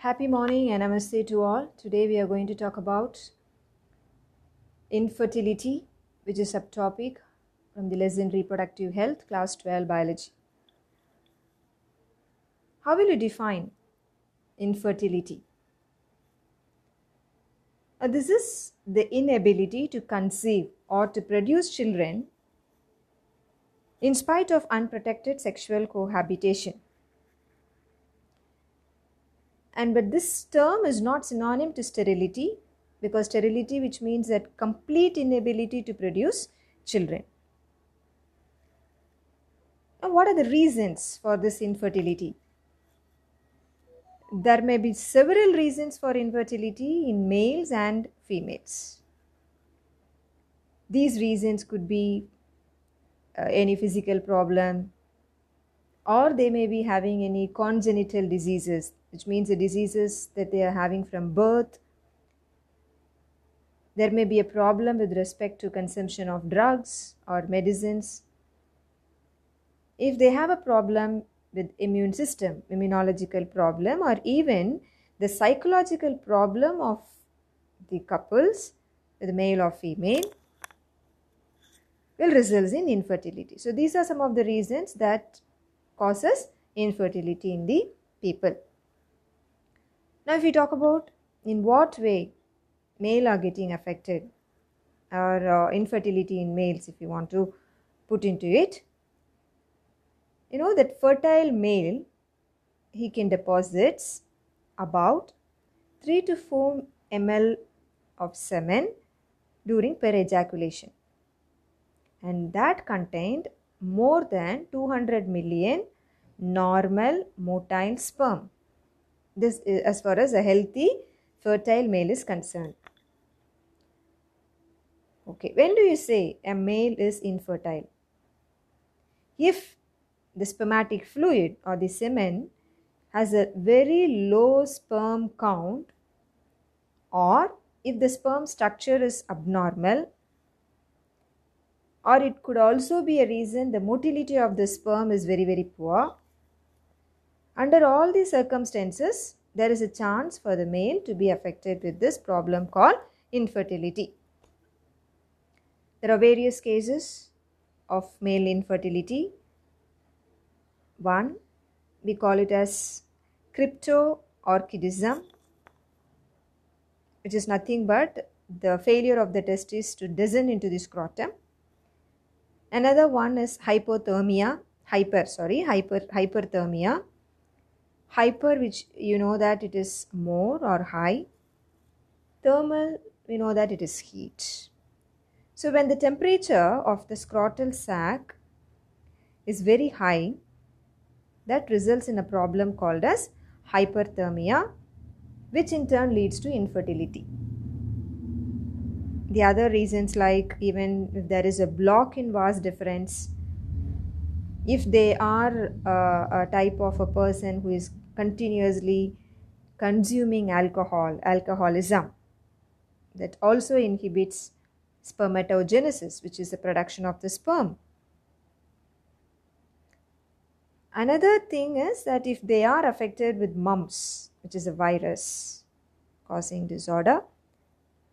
Happy morning and namaste to all. Today we are going to talk about infertility, which is a subtopic from the lesson reproductive health, class 12 biology. How will you define infertility? Uh, this is the inability to conceive or to produce children in spite of unprotected sexual cohabitation. And but this term is not synonym to sterility because sterility, which means that complete inability to produce children. Now, what are the reasons for this infertility? There may be several reasons for infertility in males and females. These reasons could be uh, any physical problem, or they may be having any congenital diseases, which means the diseases that they are having from birth. There may be a problem with respect to consumption of drugs or medicines. If they have a problem with immune system, immunological problem, or even the psychological problem of the couples, the male or female, will result in infertility. So these are some of the reasons that causes infertility in the people. Now if we talk about in what way male are getting affected or uh, infertility in males if you want to put into it you know that fertile male he can deposits about 3 to 4 ml of semen during per ejaculation and that contained more than 200 million normal motile sperm this is as far as a healthy fertile male is concerned. Okay when do you say a male is infertile? If the spermatic fluid or the semen has a very low sperm count or if the sperm structure is abnormal or it could also be a reason the motility of the sperm is very very poor under all these circumstances there is a chance for the male to be affected with this problem called infertility there are various cases of male infertility one, we call it as cryptorchidism, which is nothing but the failure of the testes to descend into the scrotum. Another one is hypothermia, hyper, sorry, hyper, hyperthermia. Hyper, which you know that it is more or high. Thermal, we know that it is heat. So when the temperature of the scrotal sac is very high, that results in a problem called as hyperthermia which in turn leads to infertility. The other reasons like even if there is a block in vas deferens, if they are uh, a type of a person who is continuously consuming alcohol, alcoholism, that also inhibits spermatogenesis, which is the production of the sperm. Another thing is that if they are affected with mumps, which is a virus causing disorder,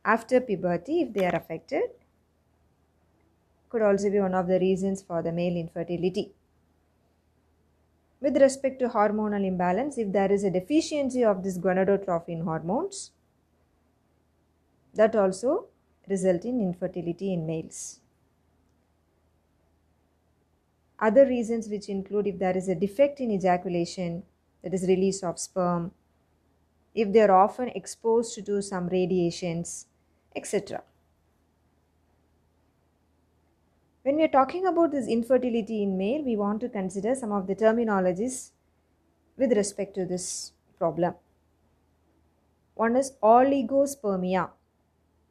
after puberty, if they are affected, could also be one of the reasons for the male infertility. With respect to hormonal imbalance, if there is a deficiency of this gonadotropin hormones, that also result in infertility in males. Other reasons which include if there is a defect in ejaculation, that is release of sperm, if they are often exposed to some radiations, etc. When we are talking about this infertility in male, we want to consider some of the terminologies with respect to this problem. One is oligospermia,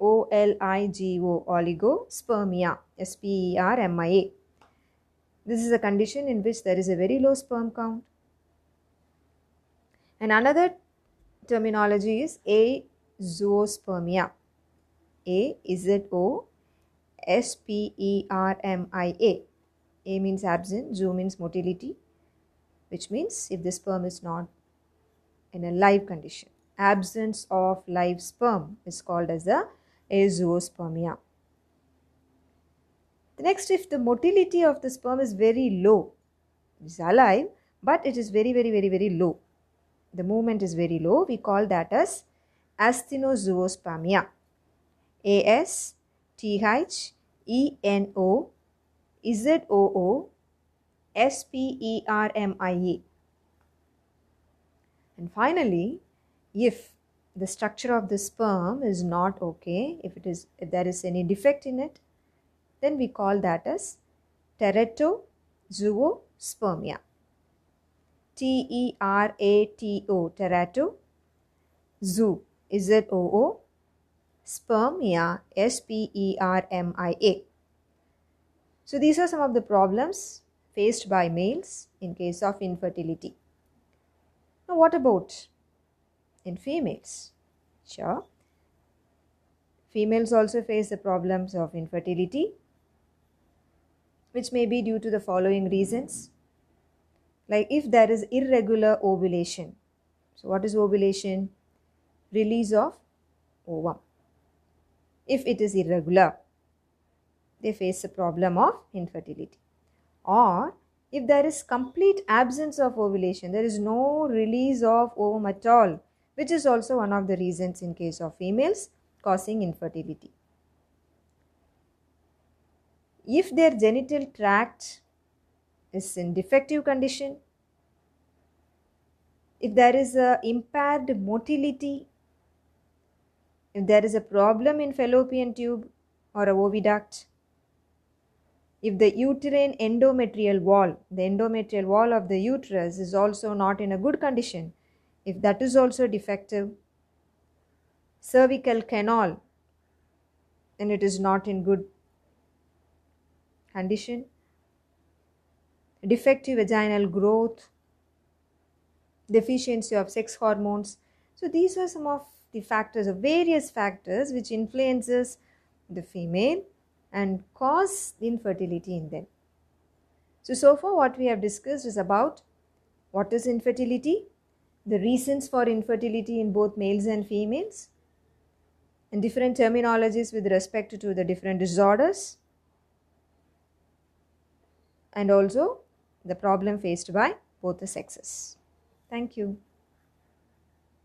O L I G O, oligospermia, S P E R M I A. This is a condition in which there is a very low sperm count. And another terminology is azoospermia. A Z O S P E R M I A. A means absent, zoo means motility, which means if the sperm is not in a live condition. Absence of live sperm is called as a azoospermia. The next, if the motility of the sperm is very low, it is alive, but it is very, very, very, very low. The movement is very low. We call that as asthenozoospermia. A S T H E N O Z O O S P E R M I A. And finally, if the structure of the sperm is not okay, if it is if there is any defect in it, then we call that as teratozoospermia. T E R A T O, terato, zoo, Z O O, spermia, S P E R M I A. So these are some of the problems faced by males in case of infertility. Now what about in females? Sure. Females also face the problems of infertility which may be due to the following reasons. Like if there is irregular ovulation. So what is ovulation? Release of ovum. If it is irregular, they face a problem of infertility. Or if there is complete absence of ovulation, there is no release of ovum at all, which is also one of the reasons in case of females causing infertility. If their genital tract is in defective condition, if there is a impaired motility, if there is a problem in fallopian tube or a oviduct, if the uterine endometrial wall, the endometrial wall of the uterus is also not in a good condition, if that is also defective, cervical canal and it is not in good condition, defective vaginal growth, deficiency of sex hormones. So these are some of the factors or various factors which influences the female and cause infertility in them. So, so far what we have discussed is about what is infertility, the reasons for infertility in both males and females, and different terminologies with respect to the different disorders, and also the problem faced by both the sexes. Thank you.